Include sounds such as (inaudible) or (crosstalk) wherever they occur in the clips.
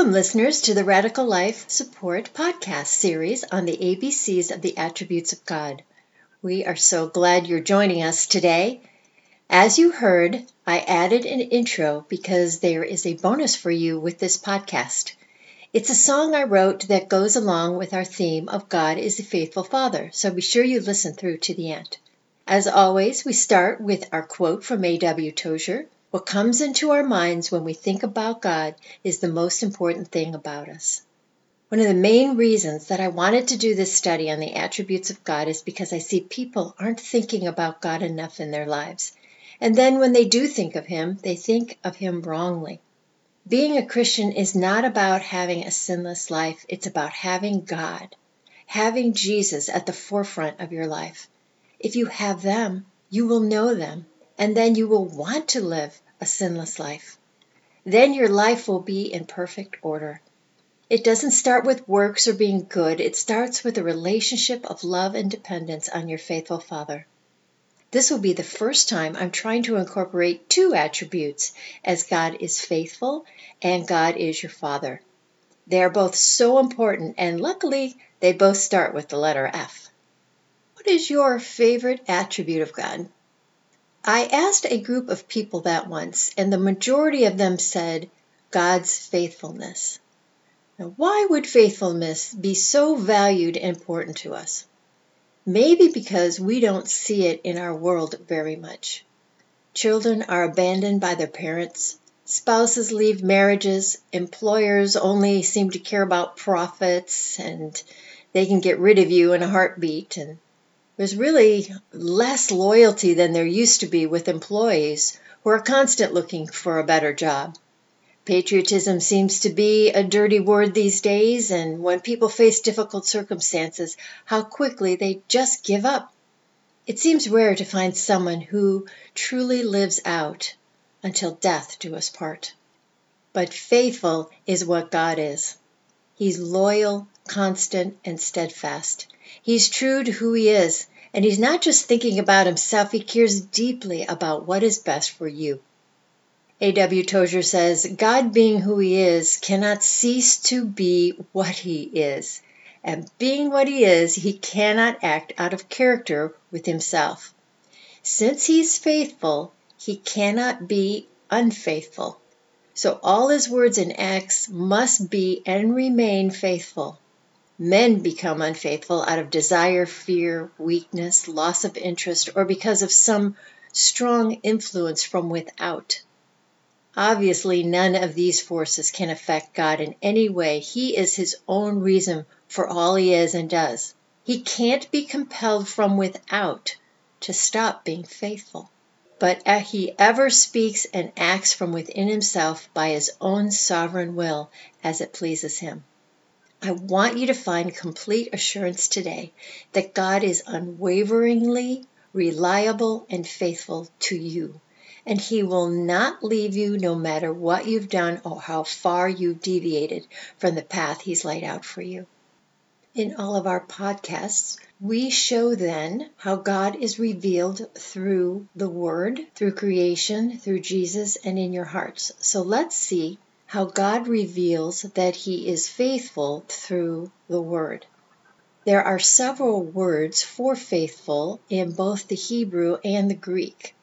Welcome, listeners, to the Radical Life Support podcast series on the ABCs of the Attributes of God. We are so glad you're joining us today. As you heard, I added an intro because there is a bonus for you with this podcast. It's a song I wrote that goes along with our theme of God is a faithful Father, so be sure you listen through to the end. As always, we start with our quote from A.W. Tozer What comes into our minds when we think about God is the most important thing about us. One of the main reasons that I wanted to do this study on the attributes of God is because I see people aren't thinking about God enough in their lives. And then when they do think of Him, they think of Him wrongly. Being a Christian is not about having a sinless life, it's about having God, having Jesus at the forefront of your life. If you have them, you will know them, and then you will want to live a sinless life. Then your life will be in perfect order. It doesn't start with works or being good, it starts with a relationship of love and dependence on your faithful Father. This will be the first time I'm trying to incorporate two attributes, as God is faithful and God is your Father. They are both so important, and luckily, they both start with the letter F. What is your favorite attribute of God? I asked a group of people that once, and the majority of them said God's faithfulness. Now, why would faithfulness be so valued and important to us? Maybe because we don't see it in our world very much. Children are abandoned by their parents, spouses leave marriages, employers only seem to care about profits, and they can get rid of you in a heartbeat. And there's really less loyalty than there used to be with employees who are constant looking for a better job. Patriotism seems to be a dirty word these days, and when people face difficult circumstances, how quickly they just give up. It seems rare to find someone who truly lives out until death do us part. But faithful is what God is. He's loyal, constant, and steadfast. He's true to who He is, and He's not just thinking about Himself, He cares deeply about what is best for you. A.W. Tozer says, God being who he is cannot cease to be what he is. And being what he is, he cannot act out of character with himself. Since he's faithful, he cannot be unfaithful. So all his words and acts must be and remain faithful. Men become unfaithful out of desire, fear, weakness, loss of interest, or because of some strong influence from without. Obviously, none of these forces can affect God in any way. He is his own reason for all he is and does. He can't be compelled from without to stop being faithful. But he ever speaks and acts from within himself by his own sovereign will as it pleases him. I want you to find complete assurance today that God is unwaveringly reliable and faithful to you and He will not leave you no matter what you've done or how far you've deviated from the path He's laid out for you. In all of our podcasts, we show then how God is revealed through the Word, through creation, through Jesus, and in your hearts. So let's see how God reveals that He is faithful through the Word. There are several words for faithful in both the Hebrew and the Greek.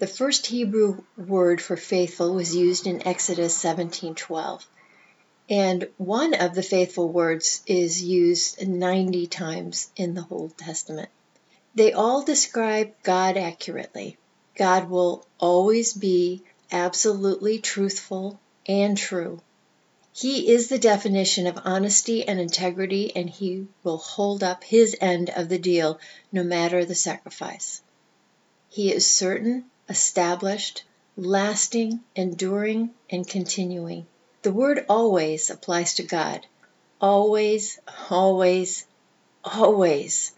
The first Hebrew word for faithful was used in Exodus 17:12. And one of the faithful words is used 90 times in the Old Testament. They all describe God accurately. God will always be absolutely truthful and true. He is the definition of honesty and integrity, and he will hold up his end of the deal no matter the sacrifice. He is certain established, lasting, enduring, and continuing. The word always applies to God. Always, always, always.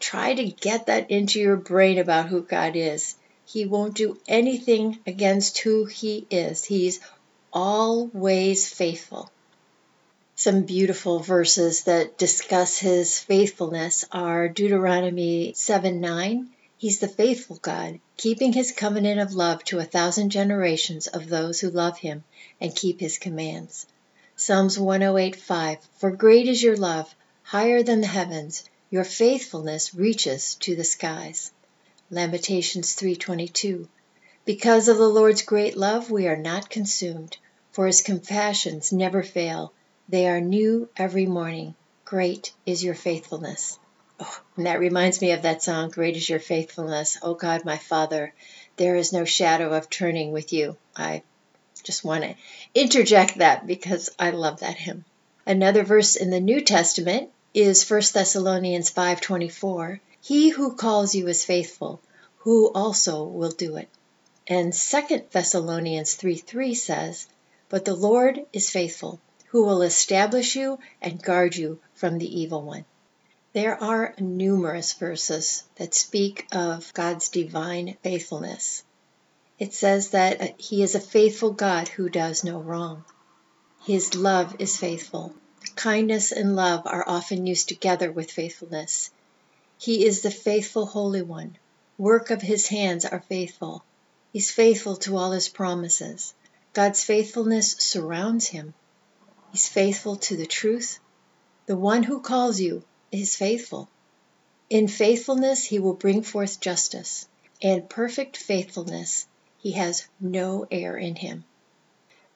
Try to get that into your brain about who God is. He won't do anything against who He is. He's always faithful. Some beautiful verses that discuss His faithfulness are Deuteronomy 7 9 He's the faithful God, keeping his covenant of love to a thousand generations of those who love him and keep his commands. Psalms 108:5 For great is your love, higher than the heavens, your faithfulness reaches to the skies. Lamentations 3:22 Because of the Lord's great love we are not consumed, for his compassions never fail. They are new every morning. Great is your faithfulness. Oh, and that reminds me of that song, Great is Your Faithfulness. Oh God, my Father, there is no shadow of turning with you. I just want to interject that because I love that hymn. Another verse in the New Testament is 1 Thessalonians 5:24. He who calls you is faithful, who also will do it. And 2 Thessalonians 3:3 says, But the Lord is faithful, who will establish you and guard you from the evil one. There are numerous verses that speak of God's divine faithfulness. It says that He is a faithful God who does no wrong. His love is faithful. Kindness and love are often used together with faithfulness. He is the faithful Holy One. Work of His hands are faithful. He's faithful to all His promises. God's faithfulness surrounds Him. He's faithful to the truth. The one who calls you is faithful. In faithfulness, He will bring forth justice. And perfect faithfulness he has no error in him.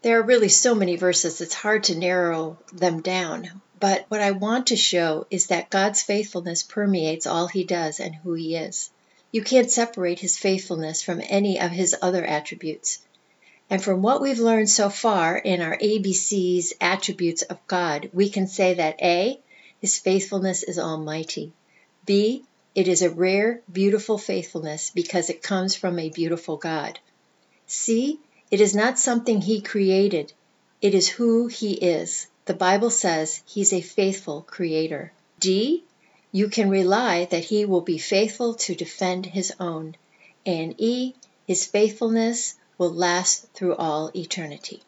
There are really so many verses, it's hard to narrow them down. But what I want to show is that God's faithfulness permeates all he does and who he is. You can't separate his faithfulness from any of his other attributes. And from what we've learned so far in our ABC's attributes of God, we can say that A, his faithfulness is almighty. B, it is a rare, beautiful faithfulness because it comes from a beautiful God. See, it is not something he created, it is who he is. The Bible says he's a faithful creator. D, you can rely that he will be faithful to defend his own. And E, his faithfulness will last through all eternity.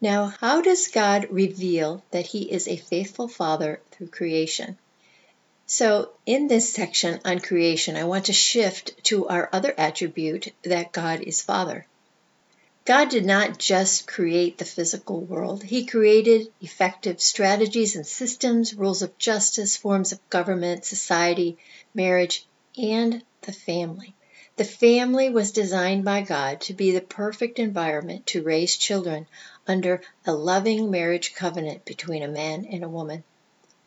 Now, how does God reveal that he is a faithful father through creation? So, in this section on creation, I want to shift to our other attribute that God is Father. God did not just create the physical world, He created effective strategies and systems, rules of justice, forms of government, society, marriage, and the family. The family was designed by God to be the perfect environment to raise children under a loving marriage covenant between a man and a woman.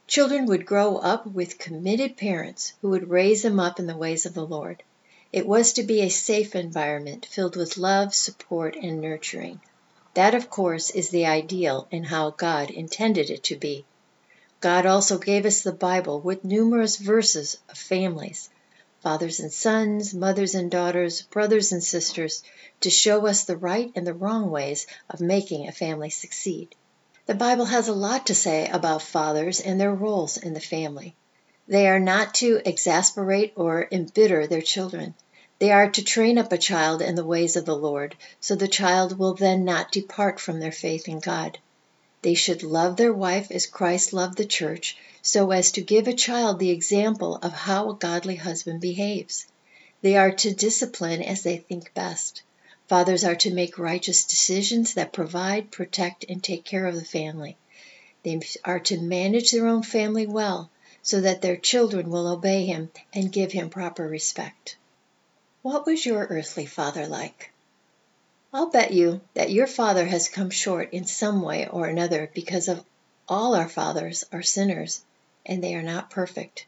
Children would grow up with committed parents who would raise them up in the ways of the Lord. It was to be a safe environment filled with love, support, and nurturing. That, of course, is the ideal and how God intended it to be. God also gave us the Bible with numerous verses of families, fathers and sons, mothers and daughters, brothers and sisters, to show us the right and the wrong ways of making a family succeed. The Bible has a lot to say about fathers and their roles in the family. They are not to exasperate or embitter their children. They are to train up a child in the ways of the Lord, so the child will then not depart from their faith in God. They should love their wife as Christ loved the church, so as to give a child the example of how a godly husband behaves. They are to discipline as they think best. Fathers are to make righteous decisions that provide, protect, and take care of the family. They are to manage their own family well, so that their children will obey him and give him proper respect. What was your earthly father like? I'll bet you that your father has come short in some way or another because of all our fathers are sinners and they are not perfect.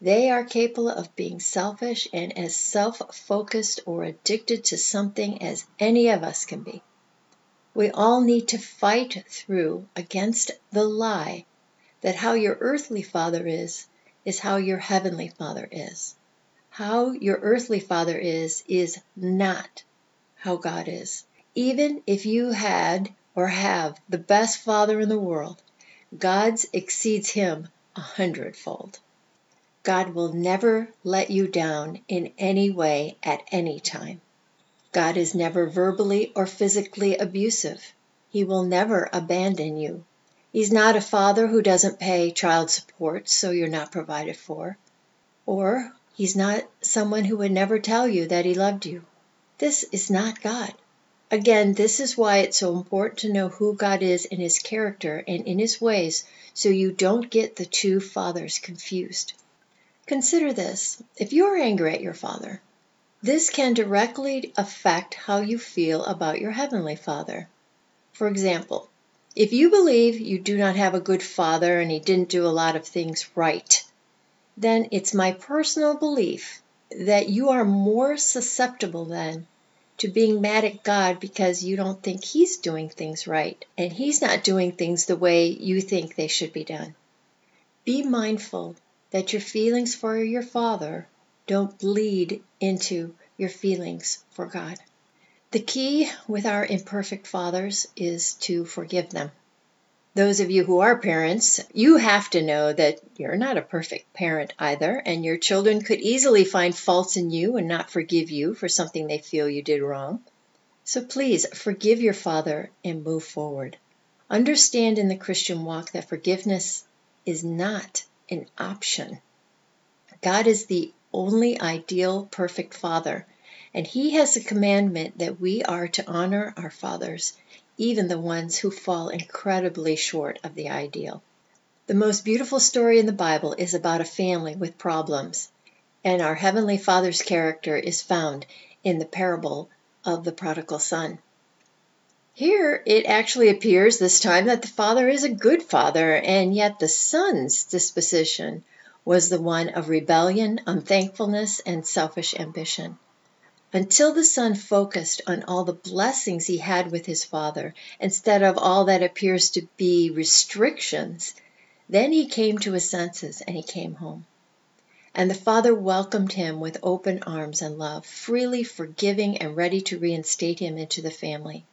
They are capable of being selfish and as self focused or addicted to something as any of us can be. We all need to fight through against the lie that how your earthly father is, is how your heavenly father is. How your earthly father is, is not how God is. Even if you had or have the best father in the world, God's exceeds him a hundredfold. God will never let you down in any way at any time. God is never verbally or physically abusive. He will never abandon you. He's not a father who doesn't pay child support so you're not provided for, or He's not someone who would never tell you that he loved you. This is not God. Again, this is why it's so important to know who God is in his character and in his ways so you don't get the two fathers confused. Consider this if you are angry at your father, this can directly affect how you feel about your Heavenly Father. For example, if you believe you do not have a good father and he didn't do a lot of things right, then it's my personal belief that you are more susceptible then to being mad at God because you don't think He's doing things right and He's not doing things the way you think they should be done. Be mindful that your feelings for your Father don't bleed into your feelings for God. The key with our imperfect fathers is to forgive them. Those of you who are parents, you have to know that you're not a perfect parent either, and your children could easily find faults in you and not forgive you for something they feel you did wrong. So please forgive your father and move forward. Understand in the Christian walk that forgiveness is not an option. God is the only ideal, perfect Father, and He has a commandment that we are to honor our fathers, even the ones who fall incredibly short of the ideal. The most beautiful story in the Bible is about a family with problems, and our Heavenly Father's character is found in the parable of the prodigal son. Here it actually appears this time that the father is a good father, and yet the son's disposition was the one of rebellion, unthankfulness, and selfish ambition. Until the son focused on all the blessings he had with his father, instead of all that appears to be restrictions, then he came to his senses and he came home. And the father welcomed him with open arms and love, freely forgiving and ready to reinstate him into the family.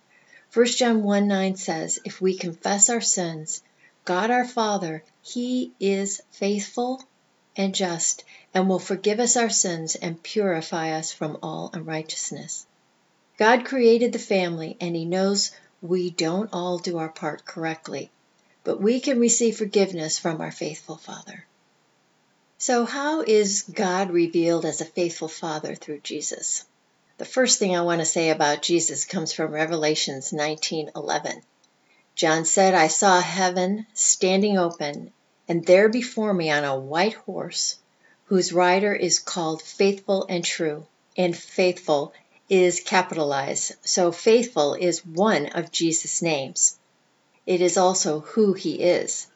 1 John 1 9 says, If we confess our sins, God our Father, He is faithful and just, and will forgive us our sins and purify us from all unrighteousness. God created the family, and He knows we don't all do our part correctly, but we can receive forgiveness from our faithful Father. So, how is God revealed as a faithful Father through Jesus? The first thing I want to say about Jesus comes from Revelations 19:11. John said, "I saw heaven standing open, and there before me on a white horse, whose rider is called Faithful and True." And faithful is capitalized, so faithful is one of Jesus' names. It is also who he is.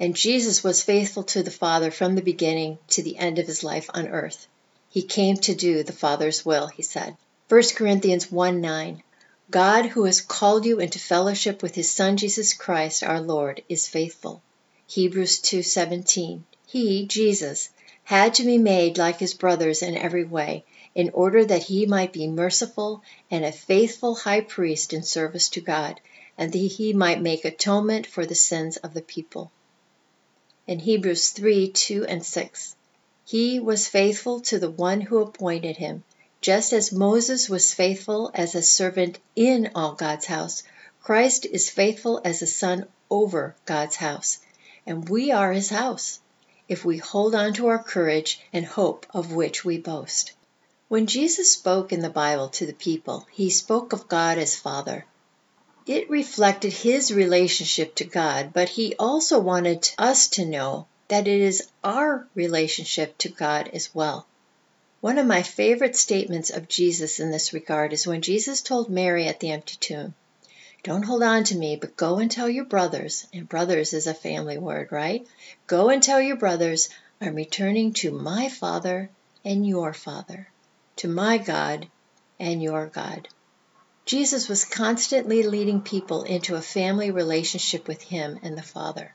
And Jesus was faithful to the Father from the beginning to the end of his life on earth. He came to do the Father's will, he said. 1 Corinthians 1 9. God, who has called you into fellowship with his Son Jesus Christ our Lord, is faithful. Hebrews 2:17. He, Jesus, had to be made like his brothers in every way, in order that he might be merciful and a faithful high priest in service to God, and that he might make atonement for the sins of the people. In Hebrews 3 2 and 6. He was faithful to the one who appointed him, just as Moses was faithful as a servant in all God's house. Christ is faithful as a son over God's house, and we are his house, if we hold on to our courage and hope of which we boast. When Jesus spoke in the Bible to the people, he spoke of God as Father. It reflected his relationship to God, but he also wanted us to know that it is our relationship to God as well. One of my favorite statements of Jesus in this regard is when Jesus told Mary at the empty tomb, Don't hold on to me, but go and tell your brothers, and brothers is a family word, right? Go and tell your brothers, I'm returning to my Father and your Father, to my God and your God. Jesus was constantly leading people into a family relationship with Him and the Father.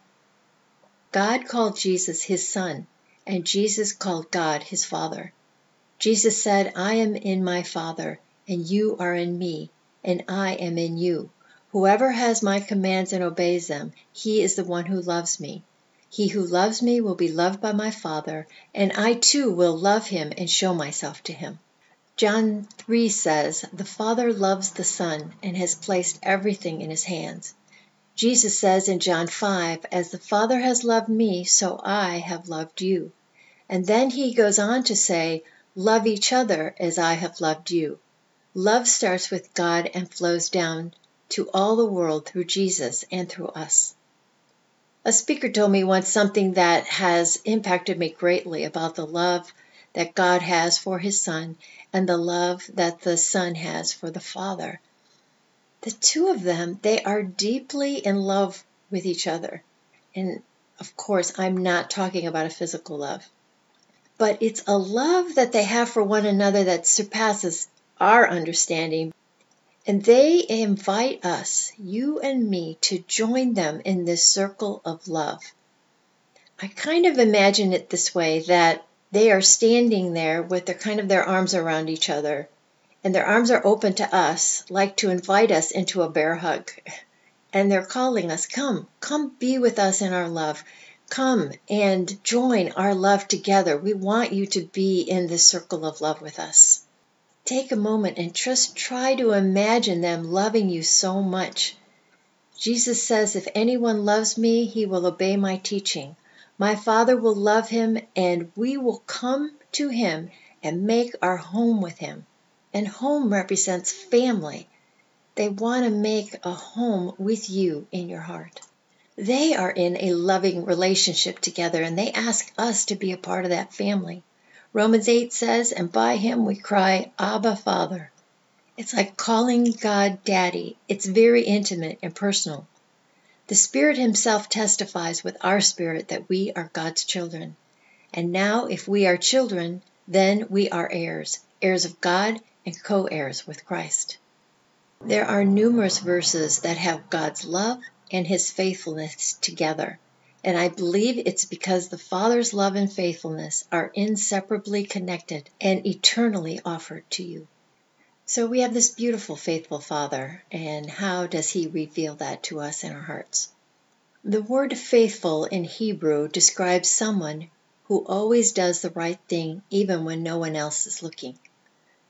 God called Jesus His Son, and Jesus called God His Father. Jesus said, I am in my Father, and you are in me, and I am in you. Whoever has my commands and obeys them, he is the one who loves me. He who loves me will be loved by my Father, and I too will love him and show myself to him. John 3 says, The Father loves the Son and has placed everything in his hands. Jesus says in John 5, As the Father has loved me, so I have loved you. And then he goes on to say, Love each other as I have loved you. Love starts with God and flows down to all the world through Jesus and through us. A speaker told me once something that has impacted me greatly about the love that God has for his Son and the love that the Son has for the Father. The two of them, they are deeply in love with each other. And of course, I'm not talking about a physical love, but it's a love that they have for one another that surpasses our understanding. And they invite us, you and me, to join them in this circle of love. I kind of imagine it this way that they are standing there with their kind of their arms around each other. And their arms are open to us like to invite us into a bear hug. (laughs) And they're calling us come come be with us in our love. Come and join our love together. We want you to be in this circle of love with us take a moment and just try to imagine them loving you so much jesus says if anyone loves me he will obey my teaching my Father will love him, and we will come to him and make our home with him. And home represents family. They want to make a home with you in your heart. They are in a loving relationship together, and they ask us to be a part of that family. Romans 8 says, And by him we cry, Abba, Father. It's like calling God Daddy. It's very intimate and personal. The Spirit Himself testifies with our spirit that we are God's children. And now, if we are children, then we are heirs, heirs of God and co heirs with Christ. There are numerous verses that have God's love and His faithfulness together. And I believe it's because the Father's love and faithfulness are inseparably connected and eternally offered to you. So we have this beautiful, faithful Father, and how does He reveal that to us in our hearts? The word faithful in Hebrew describes someone who always does the right thing even when no one else is looking.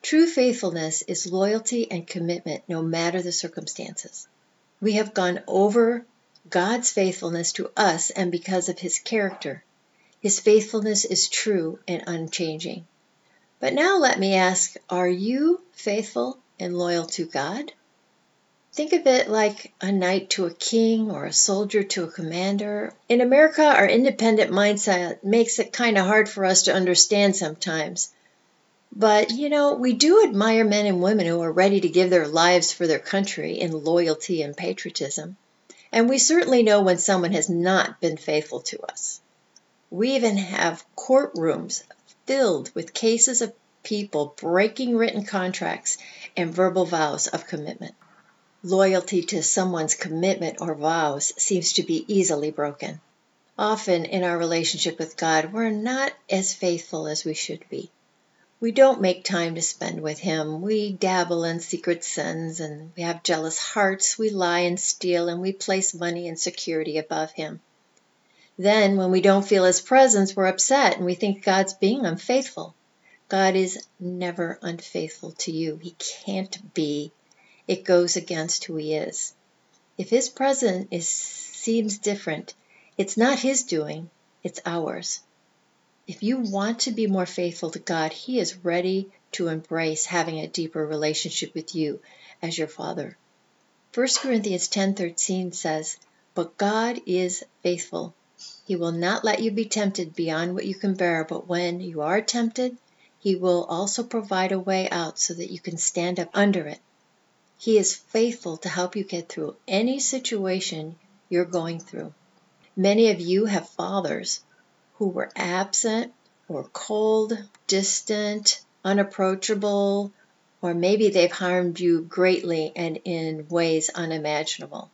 True faithfulness is loyalty and commitment no matter the circumstances. We have gone over God's faithfulness to us and because of His character. His faithfulness is true and unchanging. But now let me ask are you faithful and loyal to God? Think of it like a knight to a king or a soldier to a commander. In America, our independent mindset makes it kind of hard for us to understand sometimes. But, you know, we do admire men and women who are ready to give their lives for their country in loyalty and patriotism. And we certainly know when someone has not been faithful to us. We even have courtrooms filled with cases of people breaking written contracts and verbal vows of commitment. Loyalty to someone's commitment or vows seems to be easily broken. Often in our relationship with God, we're not as faithful as we should be. We don't make time to spend with Him. We dabble in secret sins and we have jealous hearts. We lie and steal and we place money and security above Him. Then, when we don't feel His presence, we're upset and we think God's being unfaithful. God is never unfaithful to you. He can't be. It goes against who He is. If His presence is, seems different, it's not His doing, it's ours. If you want to be more faithful to God, He is ready to embrace having a deeper relationship with you as your Father. 1 Corinthians 10:13 says, "But God is faithful, he will not let you be tempted beyond what you can bear, but when you are tempted, He will also provide a way out so that you can stand up under it. He is faithful to help you get through any situation you're going through. Many of you have fathers who were absent or cold, distant, unapproachable, or maybe they've harmed you greatly and in ways unimaginable.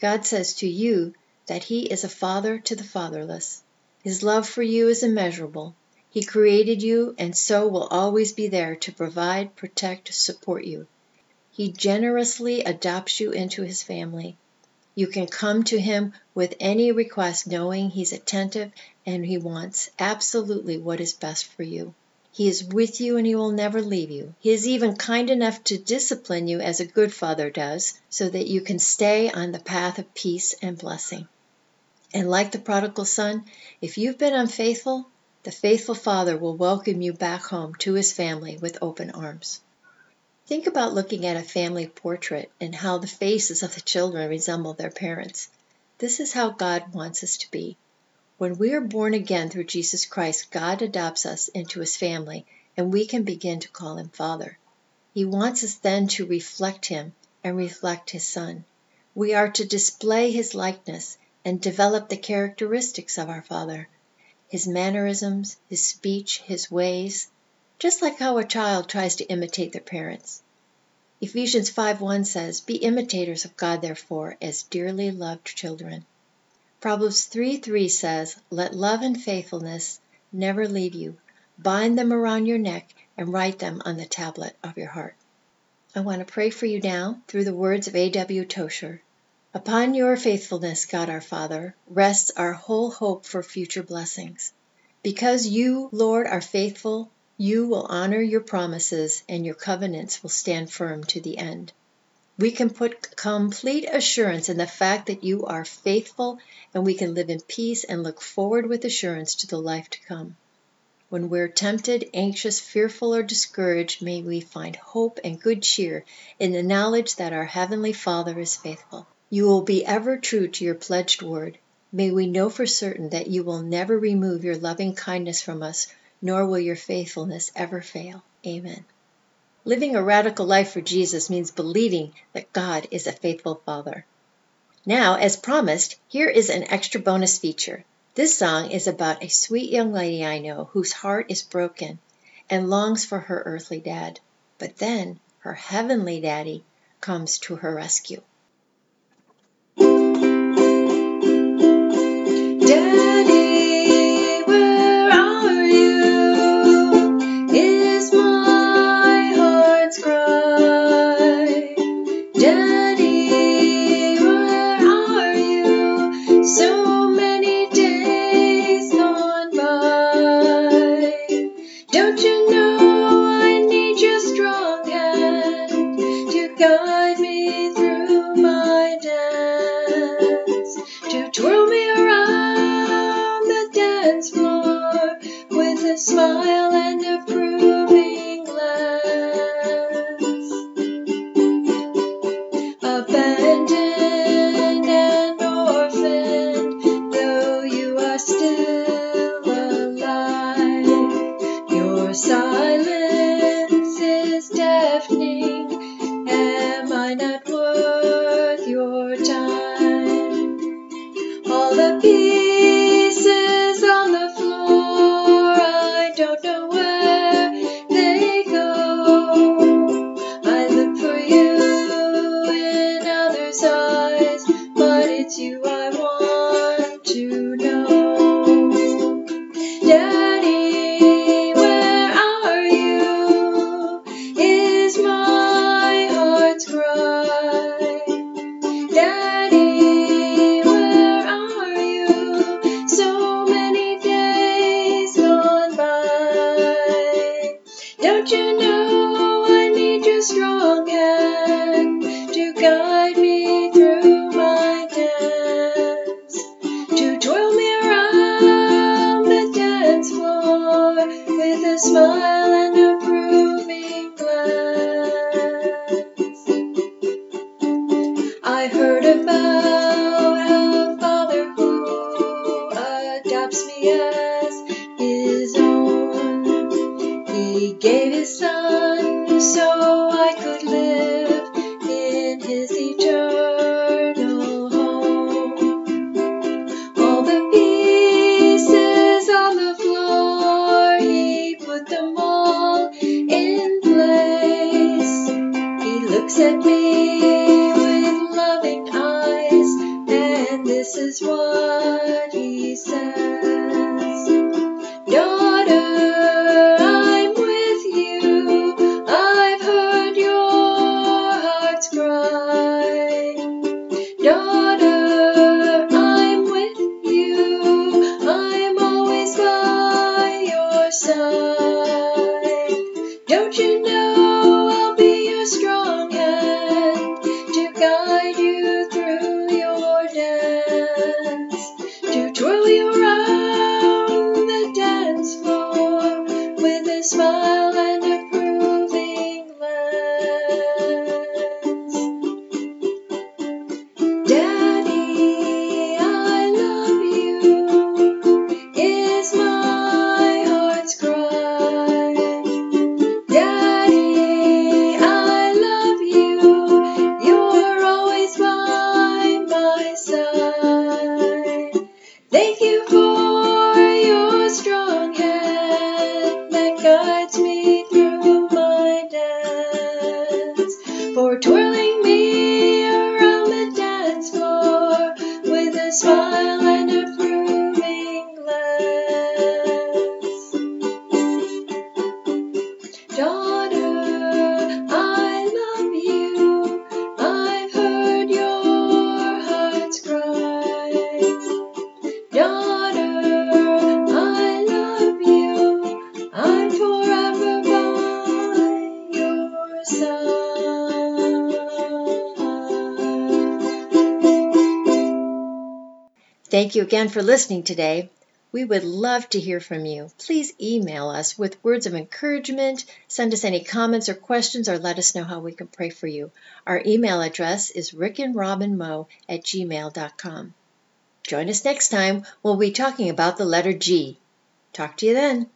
God says to you that He is a father to the fatherless. His love for you is immeasurable. He created you and so will always be there to provide, protect, support you. He generously adopts you into His family. You can come to Him with any request knowing He's attentive and He wants absolutely what is best for you. He is with you and He will never leave you. He is even kind enough to discipline you as a good father does so that you can stay on the path of peace and blessing. And like the prodigal son, if you've been unfaithful, the faithful Father will welcome you back home to his family with open arms. Think about looking at a family portrait and how the faces of the children resemble their parents. This is how God wants us to be. When we are born again through Jesus Christ, God adopts us into his family and we can begin to call him Father. He wants us then to reflect him and reflect his Son. We are to display his likeness and develop the characteristics of our Father his mannerisms, his speech, his ways, just like how a child tries to imitate their parents. Ephesians 5:1 says, "Be imitators of God therefore as dearly loved children." Proverbs 3:3 says, "Let love and faithfulness never leave you. Bind them around your neck and write them on the tablet of your heart." I want to pray for you now through the words of A.W. Tozer. Upon your faithfulness, God our Father, rests our whole hope for future blessings. Because you, Lord, are faithful, you will honor your promises and your covenants will stand firm to the end. We can put complete assurance in the fact that you are faithful and we can live in peace and look forward with assurance to the life to come. When we're tempted, anxious, fearful, or discouraged, may we find hope and good cheer in the knowledge that our Heavenly Father is faithful. You will be ever true to your pledged word. May we know for certain that you will never remove your loving kindness from us, nor will your faithfulness ever fail. Amen. Living a radical life for Jesus means believing that God is a faithful Father. Now, as promised, here is an extra bonus feature. This song is about a sweet young lady I know whose heart is broken and longs for her earthly dad. But then her heavenly daddy comes to her rescue. Don't you know I'll be go. Thank you again for listening today. We would love to hear from you. Please email us with words of encouragement, send us any comments or questions, or let us know how we can pray for you. Our email address is rickandrobinmo at gmail.com. Join us next time. We'll be talking about the letter G. Talk to you then.